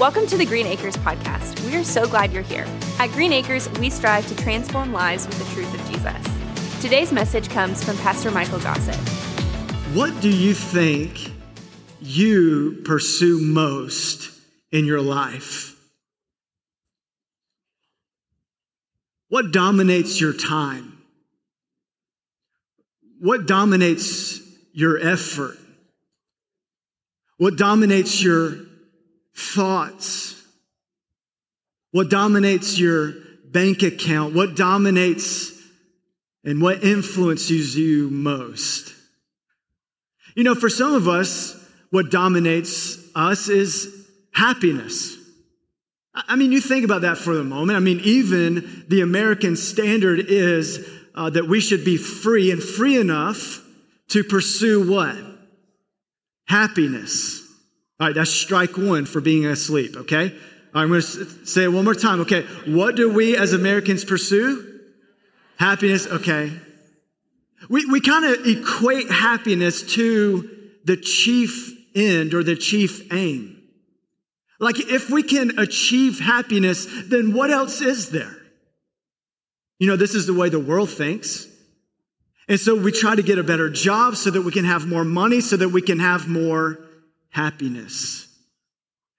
Welcome to the Green Acres podcast. We are so glad you're here. At Green Acres, we strive to transform lives with the truth of Jesus. Today's message comes from Pastor Michael Gossett. What do you think you pursue most in your life? What dominates your time? What dominates your effort? What dominates your thoughts? What dominates your bank account? What dominates and what influences you most? You know, for some of us, what dominates us is happiness. I mean, you think about that for a moment. I mean, even the American standard is uh, that we should be free and free enough to pursue what? Happiness. All right, that's strike one for being asleep, okay? All right, I'm going to say it one more time, okay? What do we as Americans pursue? Happiness, okay. We, we kind of equate happiness to the chief end or the chief aim. Like, if we can achieve happiness, then what else is there? You know, this is the way the world thinks. And so we try to get a better job so that we can have more money, so that we can have more happiness.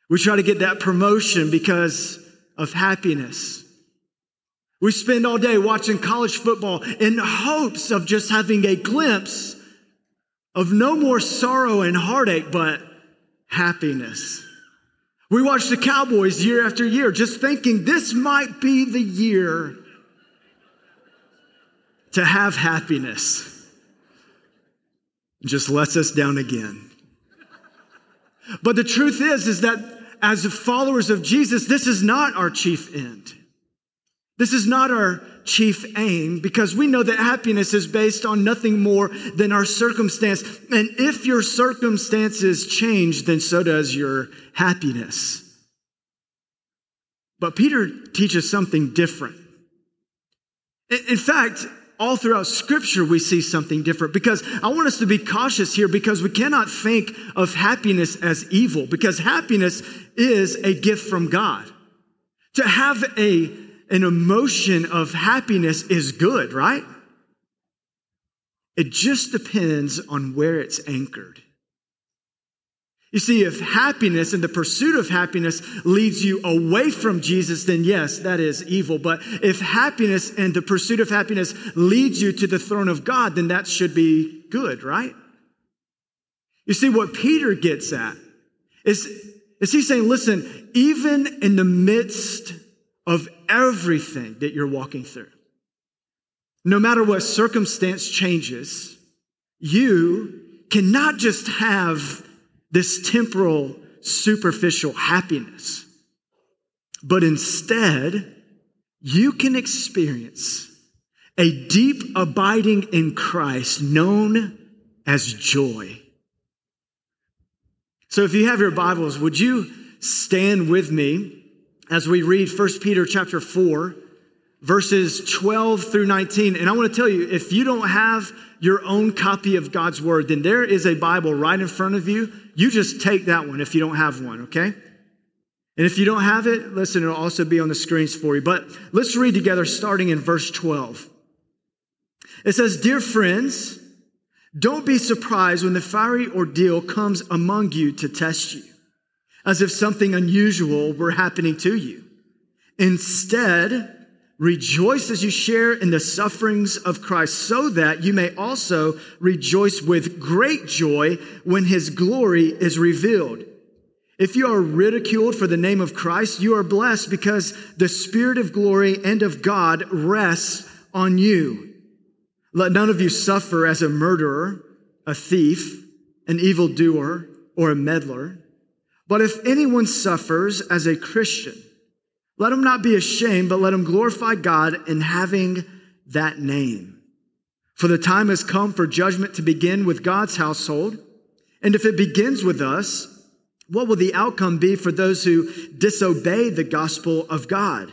We try to get that promotion because of happiness. We spend all day watching college football in hopes of just having a glimpse of no more sorrow and heartache, but happiness. We watch the Cowboys year after year just thinking this might be the year to have happiness. just lets us down again. But the truth is, is that as followers of Jesus, this is not our chief end. This is not our chief aim because we know that happiness is based on nothing more than our circumstance. And if your circumstances change, then so does your happiness. But Peter teaches something different. In fact, all throughout scripture, we see something different because I want us to be cautious here because we cannot think of happiness as evil because happiness is a gift from God. To have a, an emotion of happiness is good, right? It just depends on where it's anchored. You see, if happiness and the pursuit of happiness leads you away from Jesus, then yes, that is evil. But if happiness and the pursuit of happiness leads you to the throne of God, then that should be good, right? You see, what Peter gets at is, is he saying, listen, even in the midst of everything that you're walking through, no matter what circumstance changes, you cannot just have this temporal, superficial happiness. But instead, you can experience a deep abiding in Christ known as joy. So if you have your Bibles, would you stand with me as we read 1 Peter chapter 4 verses 12 through 19. And I want to tell you, if you don't have your own copy of God's word, then there is a Bible right in front of you. You just take that one if you don't have one, okay? And if you don't have it, listen, it'll also be on the screens for you. But let's read together starting in verse 12. It says, Dear friends, don't be surprised when the fiery ordeal comes among you to test you, as if something unusual were happening to you. Instead, Rejoice as you share in the sufferings of Christ, so that you may also rejoice with great joy when his glory is revealed. If you are ridiculed for the name of Christ, you are blessed because the Spirit of glory and of God rests on you. Let none of you suffer as a murderer, a thief, an evildoer, or a meddler. But if anyone suffers as a Christian, let him not be ashamed, but let him glorify God in having that name. For the time has come for judgment to begin with God's household. And if it begins with us, what will the outcome be for those who disobey the gospel of God?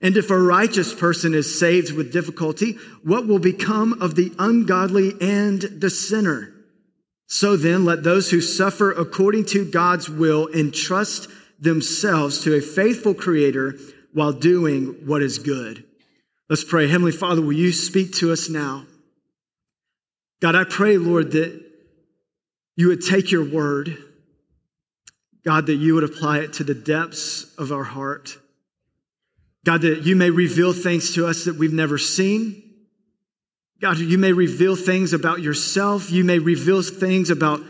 And if a righteous person is saved with difficulty, what will become of the ungodly and the sinner? So then, let those who suffer according to God's will entrust themselves to a faithful Creator while doing what is good. Let's pray. Heavenly Father, will you speak to us now? God, I pray, Lord, that you would take your word, God, that you would apply it to the depths of our heart. God, that you may reveal things to us that we've never seen. God, you may reveal things about yourself. You may reveal things about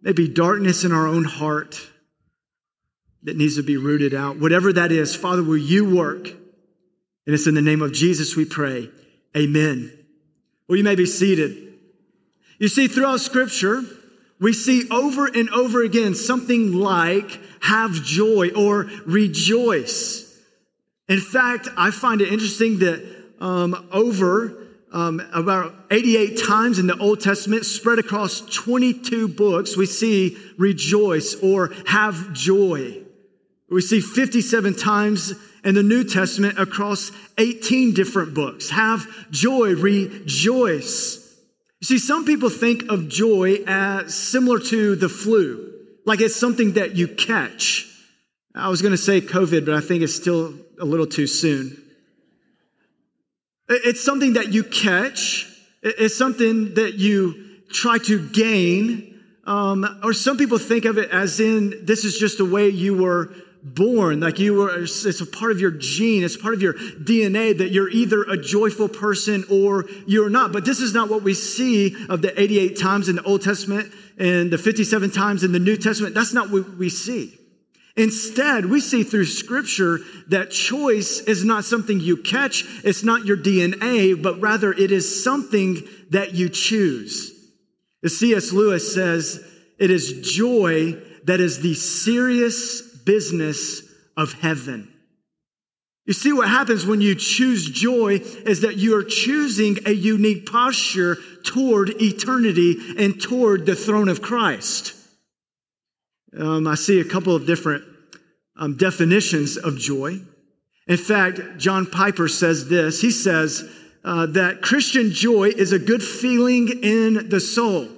maybe darkness in our own heart that needs to be rooted out. Whatever that is, Father, will you work? And it's in the name of Jesus we pray. Amen. Well, you may be seated. You see, throughout Scripture, we see over and over again something like have joy or rejoice. In fact, I find it interesting that um, over um, about 88 times in the Old Testament, spread across 22 books, we see rejoice or have joy. We see 57 times in the New Testament across 18 different books. Have joy, rejoice. You see, some people think of joy as similar to the flu, like it's something that you catch. I was going to say COVID, but I think it's still a little too soon. It's something that you catch, it's something that you try to gain. Um, or some people think of it as in this is just the way you were born, like you were, it's a part of your gene, it's part of your DNA that you're either a joyful person or you're not. But this is not what we see of the 88 times in the Old Testament and the 57 times in the New Testament. That's not what we see. Instead, we see through scripture that choice is not something you catch, it's not your DNA, but rather it is something that you choose. As C.S. Lewis says, it is joy that is the serious business of heaven. You see, what happens when you choose joy is that you are choosing a unique posture toward eternity and toward the throne of Christ. Um, I see a couple of different um, definitions of joy. In fact, John Piper says this he says uh, that Christian joy is a good feeling in the soul.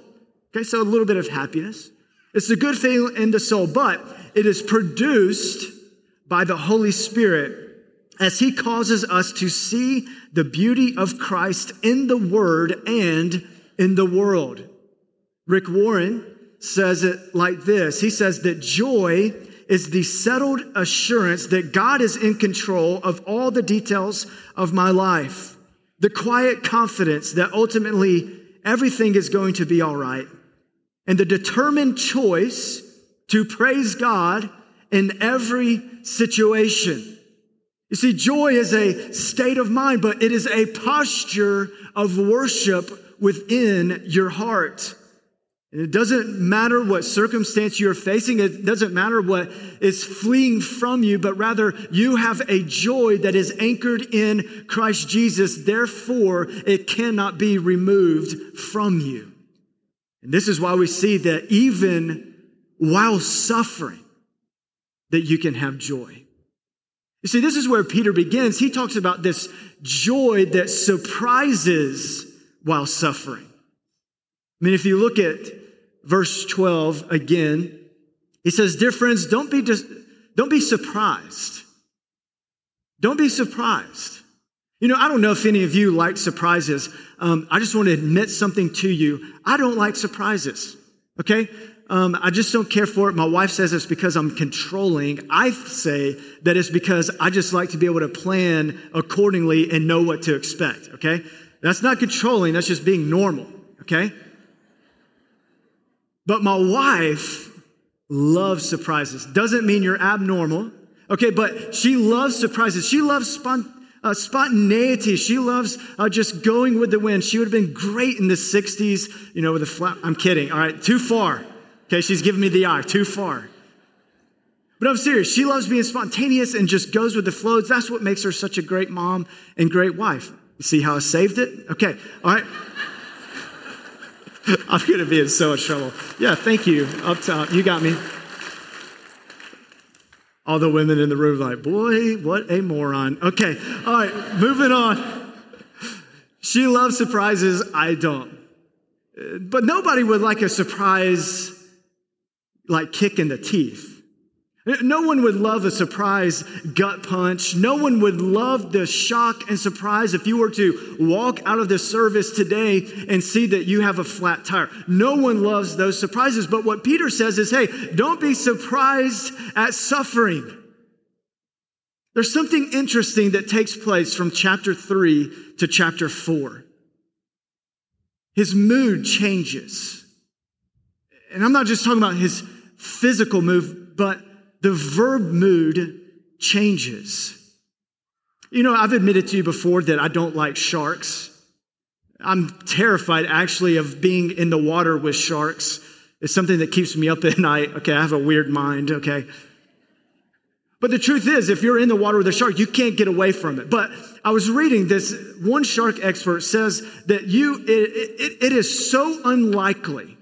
Okay, so a little bit of happiness. It's a good feeling in the soul, but it is produced by the Holy Spirit as He causes us to see the beauty of Christ in the Word and in the world. Rick Warren says it like this. He says that joy is the settled assurance that God is in control of all the details of my life, the quiet confidence that ultimately everything is going to be all right, and the determined choice to praise God in every situation. You see, joy is a state of mind, but it is a posture of worship within your heart. And it doesn't matter what circumstance you're facing, it doesn't matter what is fleeing from you, but rather you have a joy that is anchored in Christ Jesus. Therefore, it cannot be removed from you. And this is why we see that even while suffering that you can have joy. You see, this is where Peter begins. He talks about this joy that surprises while suffering. I mean, if you look at verse 12 again, he says, Dear friends, don't be, just, don't be surprised. Don't be surprised. You know, I don't know if any of you like surprises. Um, I just want to admit something to you. I don't like surprises. Okay? Um, I just don't care for it. My wife says it's because I'm controlling. I say that it's because I just like to be able to plan accordingly and know what to expect, okay? That's not controlling, that's just being normal, okay? But my wife loves surprises. Doesn't mean you're abnormal, okay? But she loves surprises. She loves spont- uh, spontaneity. She loves uh, just going with the wind. She would have been great in the 60s, you know, with a flat. I'm kidding, all right? Too far. Okay, she's giving me the eye, too far. But I'm serious. She loves being spontaneous and just goes with the flows. That's what makes her such a great mom and great wife. See how I saved it? Okay, all right. I'm going to be in so much trouble. Yeah, thank you. Up top, you got me. All the women in the room like, boy, what a moron. Okay, all right, moving on. She loves surprises. I don't. But nobody would like a surprise like kick in the teeth. No one would love a surprise gut punch. No one would love the shock and surprise if you were to walk out of the service today and see that you have a flat tire. No one loves those surprises. But what Peter says is hey, don't be surprised at suffering. There's something interesting that takes place from chapter 3 to chapter 4. His mood changes. And I'm not just talking about his physical move, but the verb mood changes. You know, I've admitted to you before that I don't like sharks. I'm terrified actually of being in the water with sharks. It's something that keeps me up at night. Okay, I have a weird mind, okay? But the truth is, if you're in the water with a shark, you can't get away from it. But I was reading this, one shark expert says that you, it, it, it is so unlikely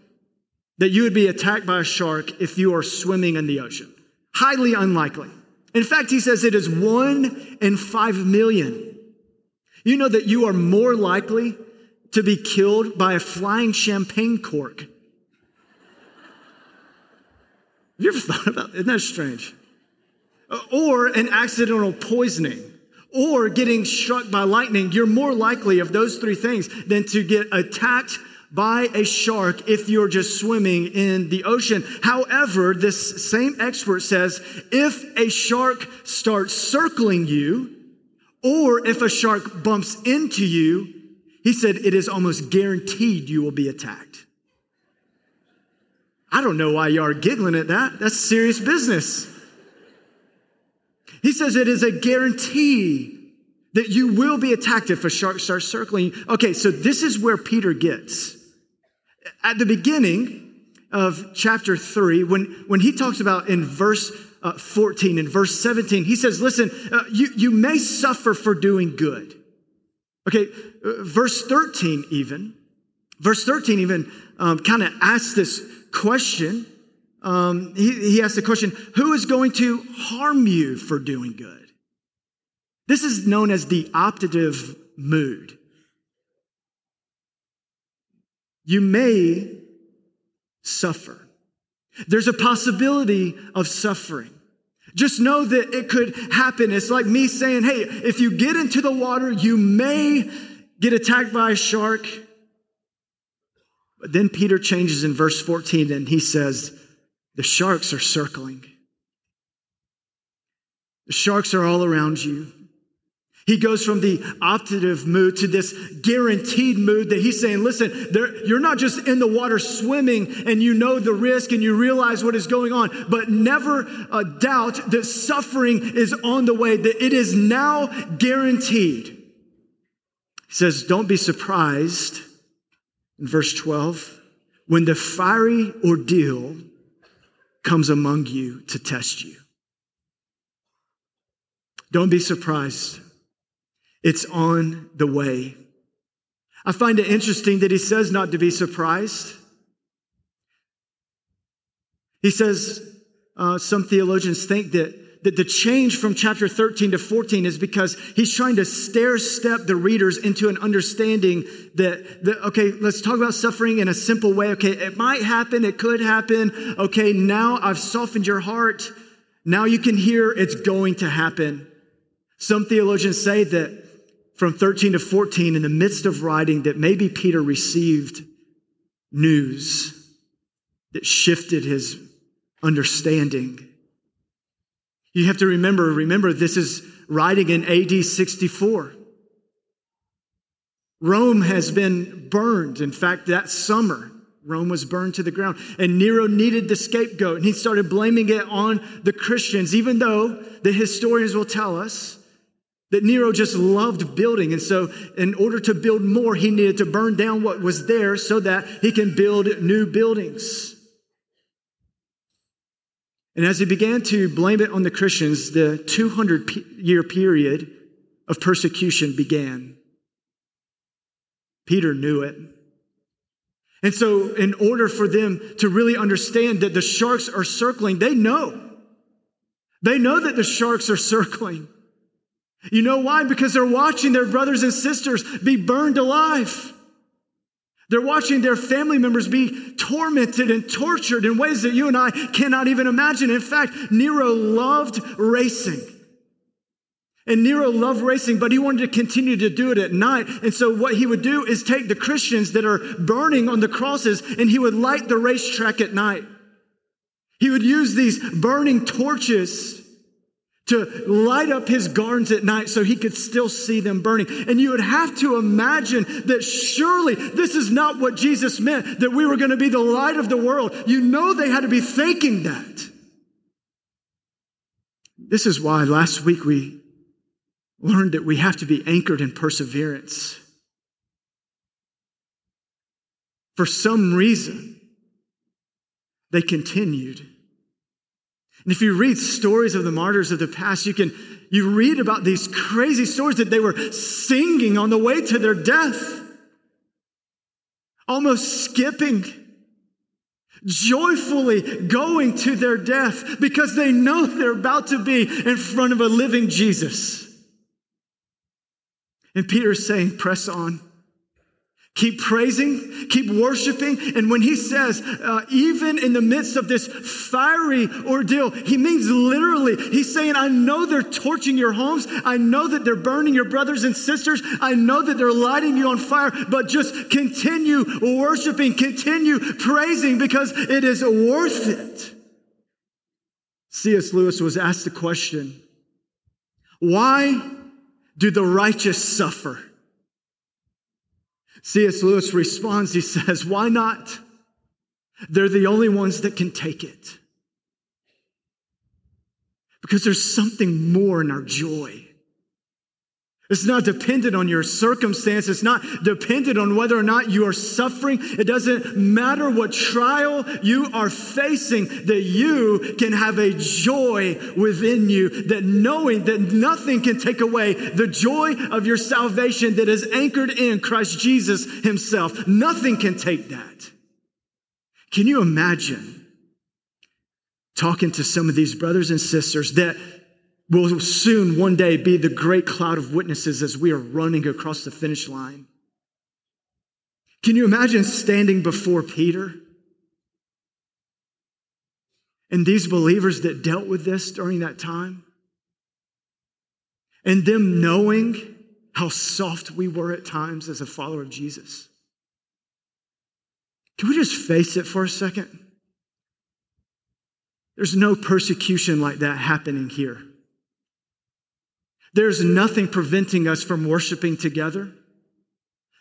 that you would be attacked by a shark if you are swimming in the ocean. Highly unlikely. In fact, he says it is one in five million. You know that you are more likely to be killed by a flying champagne cork. Have you ever thought about it? Isn't that strange? Uh, or an accidental poisoning, or getting struck by lightning. You're more likely of those three things than to get attacked by a shark if you're just swimming in the ocean. However, this same expert says if a shark starts circling you, or if a shark bumps into you, he said it is almost guaranteed you will be attacked. I don't know why you are giggling at that. That's serious business. He says it is a guarantee that you will be attacked if a shark starts circling. Okay, so this is where Peter gets. At the beginning of chapter 3, when, when he talks about in verse uh, 14 and verse 17, he says, Listen, uh, you, you may suffer for doing good. Okay, uh, verse 13, even, verse 13, even um, kind of asks this question. Um, he, he asks the question, Who is going to harm you for doing good? This is known as the optative mood. You may suffer. There's a possibility of suffering. Just know that it could happen. It's like me saying, hey, if you get into the water, you may get attacked by a shark. But then Peter changes in verse 14 and he says, the sharks are circling. The sharks are all around you. He goes from the optative mood to this guaranteed mood that he's saying, listen, you're not just in the water swimming and you know the risk and you realize what is going on, but never uh, doubt that suffering is on the way, that it is now guaranteed. He says, don't be surprised in verse 12 when the fiery ordeal comes among you to test you. Don't be surprised it's on the way. I find it interesting that he says not to be surprised. He says, uh, some theologians think that, that the change from chapter 13 to 14 is because he's trying to stair step the readers into an understanding that, that, okay, let's talk about suffering in a simple way. Okay, it might happen, it could happen. Okay, now I've softened your heart. Now you can hear it's going to happen. Some theologians say that from 13 to 14 in the midst of writing that maybe Peter received news that shifted his understanding. You have to remember, remember, this is writing in AD 64. Rome has been burned. In fact, that summer, Rome was burned to the ground. And Nero needed the scapegoat, and he started blaming it on the Christians, even though the historians will tell us that Nero just loved building. And so, in order to build more, he needed to burn down what was there so that he can build new buildings. And as he began to blame it on the Christians, the 200 year period of persecution began. Peter knew it. And so, in order for them to really understand that the sharks are circling, they know. They know that the sharks are circling. You know why? Because they're watching their brothers and sisters be burned alive. They're watching their family members be tormented and tortured in ways that you and I cannot even imagine. In fact, Nero loved racing. And Nero loved racing, but he wanted to continue to do it at night. And so, what he would do is take the Christians that are burning on the crosses and he would light the racetrack at night. He would use these burning torches to light up his gardens at night so he could still see them burning. And you would have to imagine that surely this is not what Jesus meant, that we were going to be the light of the world. You know, they had to be thinking that. This is why last week we learned that we have to be anchored in perseverance. For some reason, they continued. And if you read stories of the martyrs of the past, you can you read about these crazy stories that they were singing on the way to their death, almost skipping, joyfully going to their death because they know they're about to be in front of a living Jesus. And Peter's saying, press on. Keep praising, keep worshiping. And when he says, uh, even in the midst of this fiery ordeal, he means literally, he's saying, I know they're torching your homes. I know that they're burning your brothers and sisters. I know that they're lighting you on fire, but just continue worshiping, continue praising because it is worth it. C.S. Lewis was asked the question why do the righteous suffer? C.S. Lewis responds, he says, Why not? They're the only ones that can take it. Because there's something more in our joy. It's not dependent on your circumstance. It's not dependent on whether or not you are suffering. It doesn't matter what trial you are facing, that you can have a joy within you, that knowing that nothing can take away the joy of your salvation that is anchored in Christ Jesus Himself. Nothing can take that. Can you imagine talking to some of these brothers and sisters that will soon one day be the great cloud of witnesses as we are running across the finish line. Can you imagine standing before Peter? And these believers that dealt with this during that time? And them knowing how soft we were at times as a follower of Jesus? Can we just face it for a second? There's no persecution like that happening here. There's nothing preventing us from worshiping together.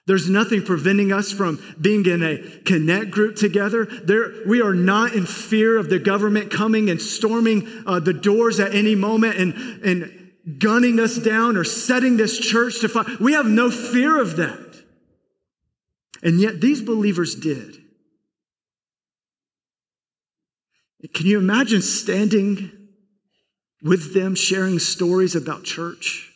There's nothing preventing us from being in a connect group together. There, we are not in fear of the government coming and storming uh, the doors at any moment and, and gunning us down or setting this church to fire. We have no fear of that. And yet these believers did. Can you imagine standing with them sharing stories about church?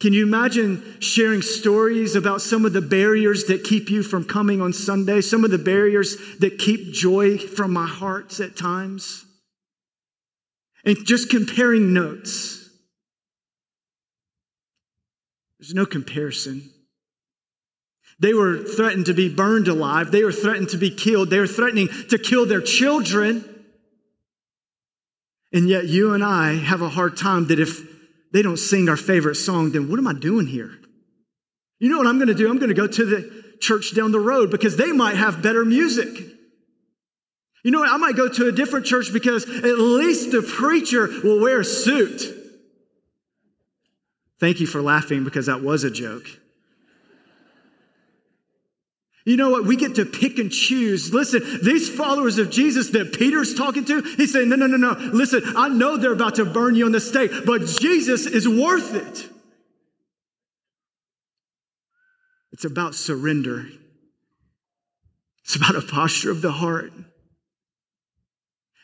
Can you imagine sharing stories about some of the barriers that keep you from coming on Sunday, some of the barriers that keep joy from my hearts at times? And just comparing notes. There's no comparison. They were threatened to be burned alive. They were threatened to be killed. They were threatening to kill their children. And yet, you and I have a hard time that if they don't sing our favorite song, then what am I doing here? You know what I'm going to do? I'm going to go to the church down the road because they might have better music. You know what? I might go to a different church because at least the preacher will wear a suit. Thank you for laughing because that was a joke. You know what? We get to pick and choose. Listen, these followers of Jesus that Peter's talking to, he's saying, no, no, no, no. Listen, I know they're about to burn you on the stake, but Jesus is worth it. It's about surrender. It's about a posture of the heart.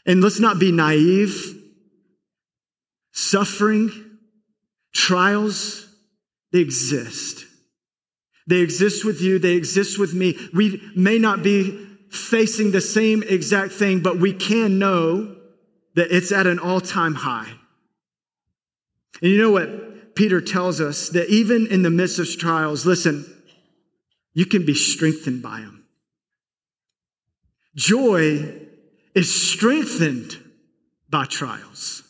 And let's not be naive. Suffering, trials, they exist. They exist with you, they exist with me. We may not be facing the same exact thing, but we can know that it's at an all time high. And you know what? Peter tells us that even in the midst of trials, listen, you can be strengthened by them. Joy is strengthened by trials.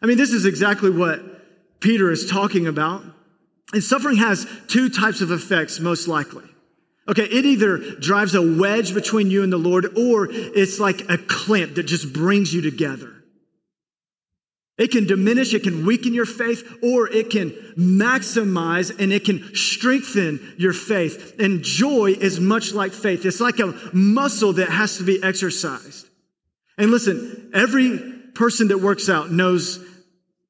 I mean, this is exactly what Peter is talking about. And suffering has two types of effects, most likely. Okay, it either drives a wedge between you and the Lord, or it's like a clamp that just brings you together. It can diminish, it can weaken your faith, or it can maximize and it can strengthen your faith. And joy is much like faith. It's like a muscle that has to be exercised. And listen, every person that works out knows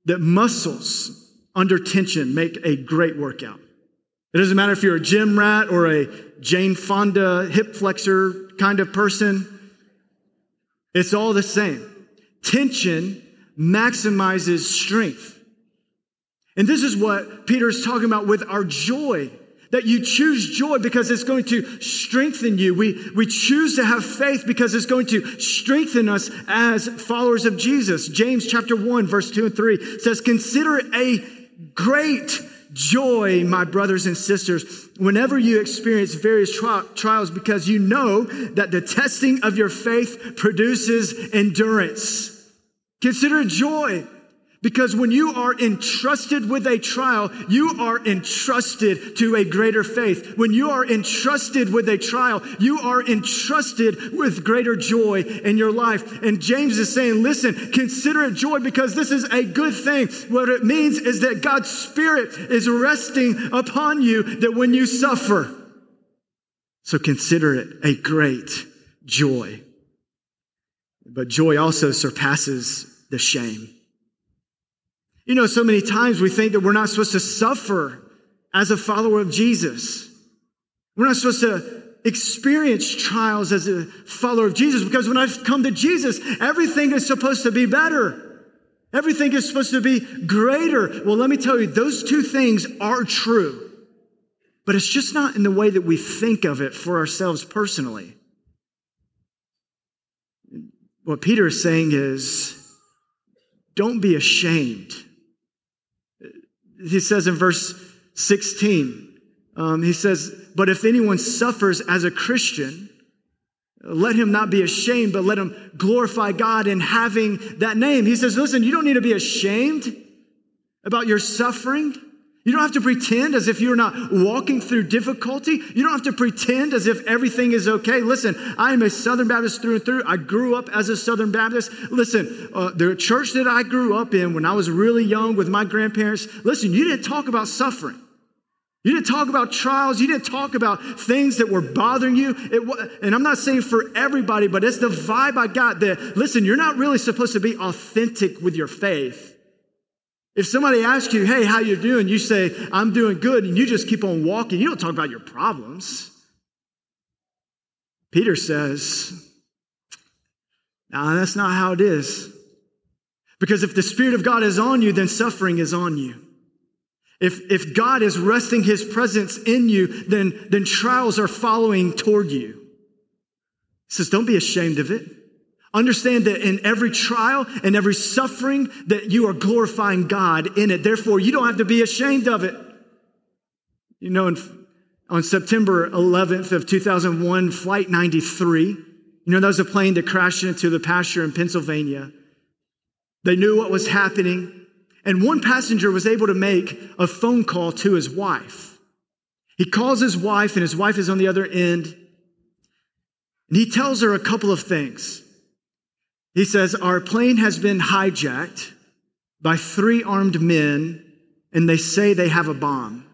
that muscles under tension make a great workout. It doesn't matter if you're a gym rat or a Jane Fonda hip flexor kind of person, it's all the same. Tension maximizes strength. And this is what Peter is talking about with our joy. That you choose joy because it's going to strengthen you. We, we choose to have faith because it's going to strengthen us as followers of Jesus. James chapter 1, verse 2 and 3 says, Consider a great joy, my brothers and sisters, whenever you experience various tri- trials, because you know that the testing of your faith produces endurance. Consider it joy. Because when you are entrusted with a trial, you are entrusted to a greater faith. When you are entrusted with a trial, you are entrusted with greater joy in your life. And James is saying, listen, consider it joy because this is a good thing. What it means is that God's Spirit is resting upon you that when you suffer. So consider it a great joy. But joy also surpasses the shame. You know, so many times we think that we're not supposed to suffer as a follower of Jesus. We're not supposed to experience trials as a follower of Jesus because when I've come to Jesus, everything is supposed to be better. Everything is supposed to be greater. Well, let me tell you, those two things are true. But it's just not in the way that we think of it for ourselves personally. What Peter is saying is don't be ashamed he says in verse 16, um, he says, But if anyone suffers as a Christian, let him not be ashamed, but let him glorify God in having that name. He says, Listen, you don't need to be ashamed about your suffering. You don't have to pretend as if you're not walking through difficulty. You don't have to pretend as if everything is okay. Listen, I am a Southern Baptist through and through. I grew up as a Southern Baptist. Listen, uh, the church that I grew up in when I was really young with my grandparents, listen, you didn't talk about suffering. You didn't talk about trials. You didn't talk about things that were bothering you. It, and I'm not saying for everybody, but it's the vibe I got that, listen, you're not really supposed to be authentic with your faith if somebody asks you, hey, how you doing? You say, I'm doing good, and you just keep on walking. You don't talk about your problems. Peter says, no, that's not how it is. Because if the Spirit of God is on you, then suffering is on you. If, if God is resting his presence in you, then, then trials are following toward you. He says, don't be ashamed of it. Understand that in every trial and every suffering that you are glorifying God in it. Therefore, you don't have to be ashamed of it. You know, in, on September 11th of 2001, Flight 93, you know, that was a plane that crashed into the pasture in Pennsylvania. They knew what was happening. And one passenger was able to make a phone call to his wife. He calls his wife, and his wife is on the other end. And he tells her a couple of things. He says, Our plane has been hijacked by three armed men, and they say they have a bomb.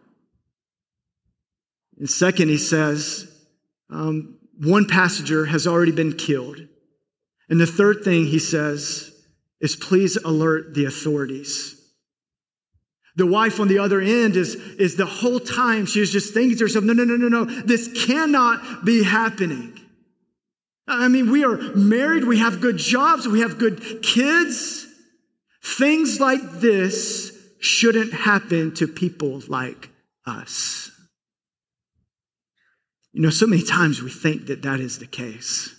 And second, he says, um, One passenger has already been killed. And the third thing he says is, Please alert the authorities. The wife on the other end is, is the whole time she's just thinking to herself, no, no, no, no, no, this cannot be happening. I mean, we are married, we have good jobs, we have good kids. Things like this shouldn't happen to people like us. You know, so many times we think that that is the case.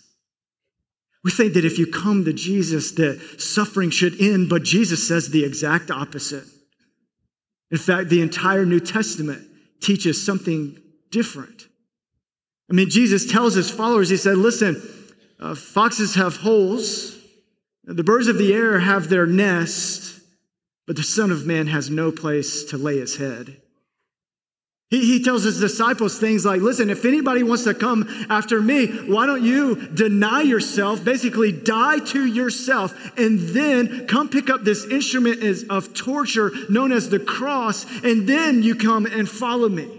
We think that if you come to Jesus, that suffering should end, but Jesus says the exact opposite. In fact, the entire New Testament teaches something different. I mean, Jesus tells his followers, he said, listen, uh, foxes have holes, the birds of the air have their nest, but the Son of Man has no place to lay his head. He, he tells his disciples things like, listen, if anybody wants to come after me, why don't you deny yourself, basically die to yourself, and then come pick up this instrument of torture known as the cross, and then you come and follow me.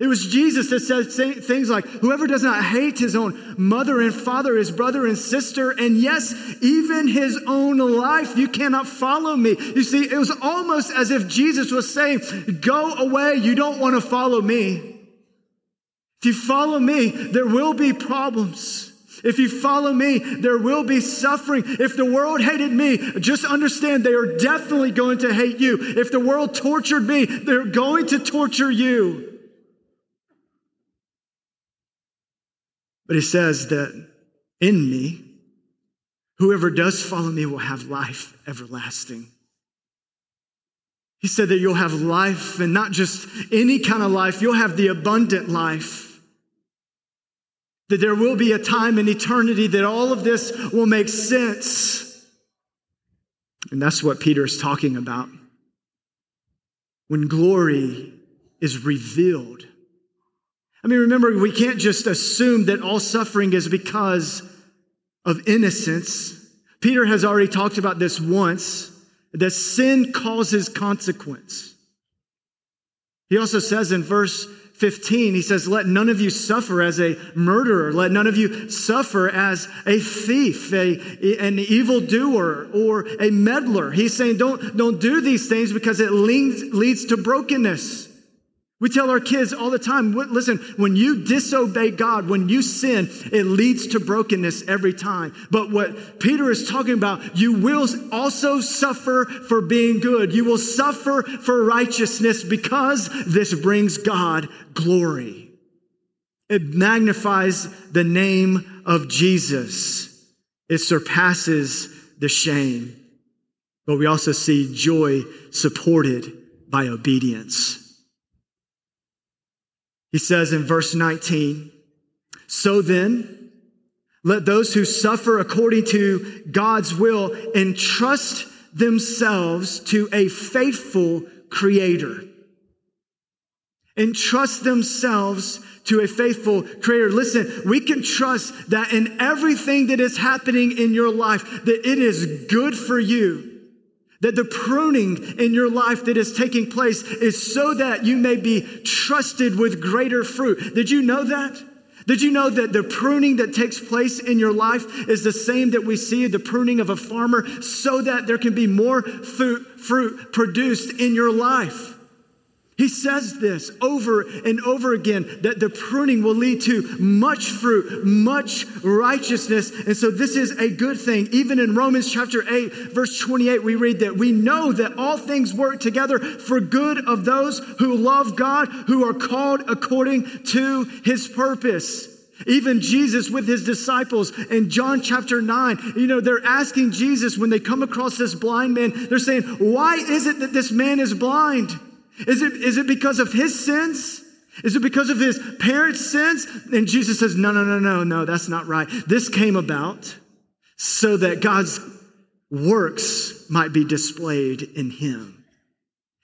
It was Jesus that said things like, Whoever does not hate his own mother and father, his brother and sister, and yes, even his own life, you cannot follow me. You see, it was almost as if Jesus was saying, Go away, you don't want to follow me. If you follow me, there will be problems. If you follow me, there will be suffering. If the world hated me, just understand they are definitely going to hate you. If the world tortured me, they're going to torture you. But he says that in me, whoever does follow me will have life everlasting. He said that you'll have life and not just any kind of life, you'll have the abundant life. That there will be a time in eternity that all of this will make sense. And that's what Peter is talking about. When glory is revealed, I mean, remember, we can't just assume that all suffering is because of innocence. Peter has already talked about this once that sin causes consequence. He also says in verse 15, he says, Let none of you suffer as a murderer. Let none of you suffer as a thief, a, an evildoer, or a meddler. He's saying, don't, don't do these things because it leads, leads to brokenness. We tell our kids all the time listen, when you disobey God, when you sin, it leads to brokenness every time. But what Peter is talking about, you will also suffer for being good. You will suffer for righteousness because this brings God glory. It magnifies the name of Jesus, it surpasses the shame. But we also see joy supported by obedience. He says in verse 19, So then, let those who suffer according to God's will entrust themselves to a faithful creator. Entrust themselves to a faithful creator. Listen, we can trust that in everything that is happening in your life, that it is good for you that the pruning in your life that is taking place is so that you may be trusted with greater fruit. Did you know that? Did you know that the pruning that takes place in your life is the same that we see the pruning of a farmer so that there can be more fruit, fruit produced in your life? He says this over and over again that the pruning will lead to much fruit, much righteousness. And so this is a good thing. Even in Romans chapter 8, verse 28, we read that we know that all things work together for good of those who love God, who are called according to his purpose. Even Jesus with his disciples in John chapter 9, you know, they're asking Jesus when they come across this blind man, they're saying, Why is it that this man is blind? Is it, is it because of his sins? Is it because of his parents' sins? And Jesus says, No, no, no, no, no, that's not right. This came about so that God's works might be displayed in him.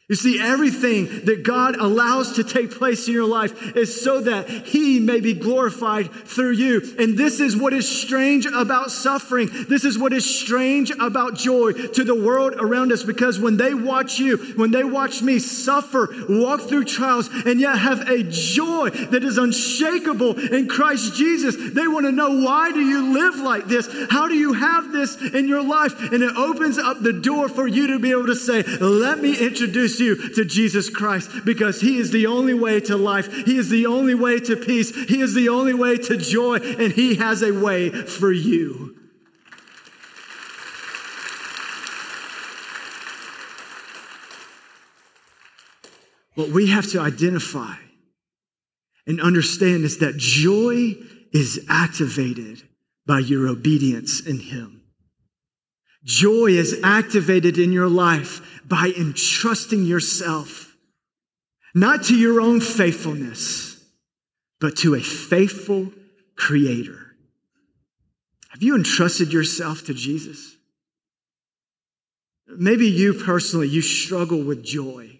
You see, everything that God allows to take place in your life is so that He may be glorified through you. And this is what is strange about suffering. This is what is strange about joy to the world around us because when they watch you, when they watch me suffer, walk through trials, and yet have a joy that is unshakable in Christ Jesus, they want to know why do you live like this? How do you have this in your life? And it opens up the door for you to be able to say, Let me introduce you to Jesus Christ because He is the only way to life. He is the only way to peace. He is the only way to joy, and He has a way for you. What we have to identify and understand is that joy is activated by your obedience in Him. Joy is activated in your life by entrusting yourself not to your own faithfulness, but to a faithful creator. Have you entrusted yourself to Jesus? Maybe you personally, you struggle with joy.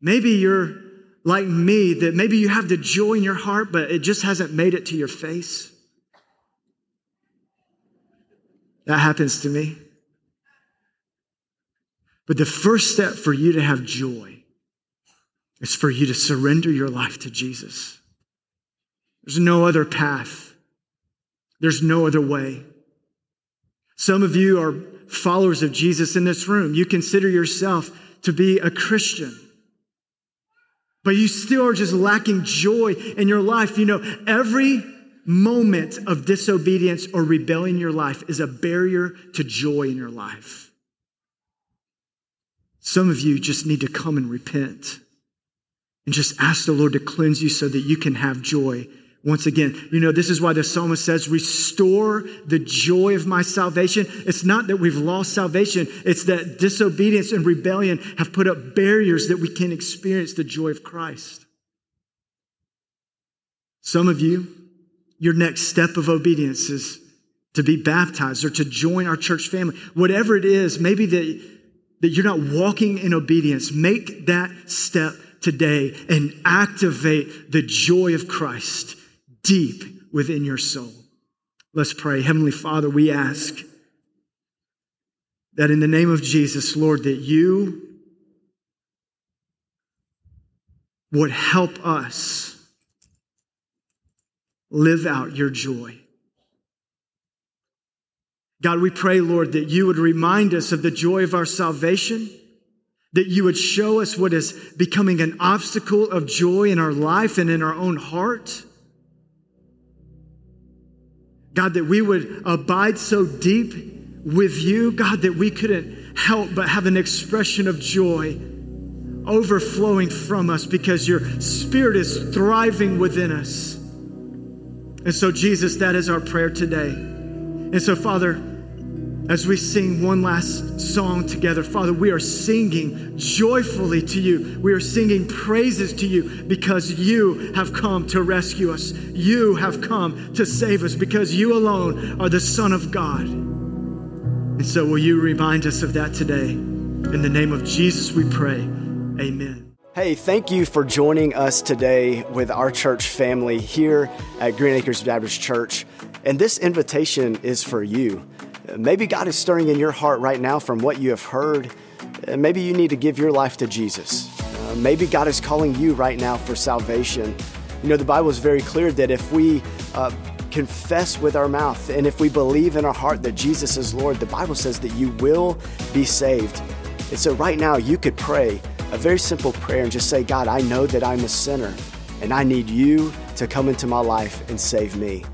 Maybe you're like me, that maybe you have the joy in your heart, but it just hasn't made it to your face. That happens to me. But the first step for you to have joy is for you to surrender your life to Jesus. There's no other path. There's no other way. Some of you are followers of Jesus in this room. You consider yourself to be a Christian but you still are just lacking joy in your life. You know, every moment of disobedience or rebellion in your life is a barrier to joy in your life. Some of you just need to come and repent and just ask the Lord to cleanse you so that you can have joy once again, you know, this is why the psalmist says, Restore the joy of my salvation. It's not that we've lost salvation, it's that disobedience and rebellion have put up barriers that we can experience the joy of Christ. Some of you, your next step of obedience is to be baptized or to join our church family. Whatever it is, maybe that, that you're not walking in obedience, make that step today and activate the joy of Christ deep within your soul. Let's pray. Heavenly Father, we ask that in the name of Jesus, Lord, that you would help us live out your joy. God, we pray, Lord, that you would remind us of the joy of our salvation, that you would show us what is becoming an obstacle of joy in our life and in our own heart. God, that we would abide so deep with you, God, that we couldn't help but have an expression of joy overflowing from us because your spirit is thriving within us. And so, Jesus, that is our prayer today. And so, Father, as we sing one last song together, Father, we are singing joyfully to you. We are singing praises to you because you have come to rescue us. You have come to save us because you alone are the Son of God. And so, will you remind us of that today? In the name of Jesus, we pray. Amen. Hey, thank you for joining us today with our church family here at Green Acres Baptist Church. And this invitation is for you. Maybe God is stirring in your heart right now from what you have heard. Maybe you need to give your life to Jesus. Uh, maybe God is calling you right now for salvation. You know, the Bible is very clear that if we uh, confess with our mouth and if we believe in our heart that Jesus is Lord, the Bible says that you will be saved. And so, right now, you could pray a very simple prayer and just say, God, I know that I'm a sinner and I need you to come into my life and save me.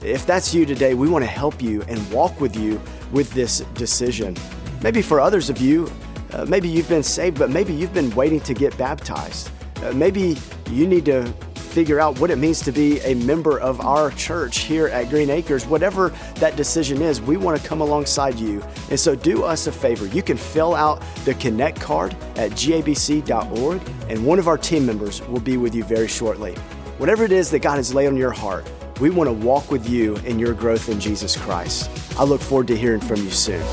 If that's you today, we want to help you and walk with you with this decision. Maybe for others of you, uh, maybe you've been saved, but maybe you've been waiting to get baptized. Uh, maybe you need to figure out what it means to be a member of our church here at Green Acres. Whatever that decision is, we want to come alongside you. And so do us a favor. You can fill out the Connect card at gabc.org, and one of our team members will be with you very shortly. Whatever it is that God has laid on your heart, we want to walk with you in your growth in Jesus Christ. I look forward to hearing from you soon.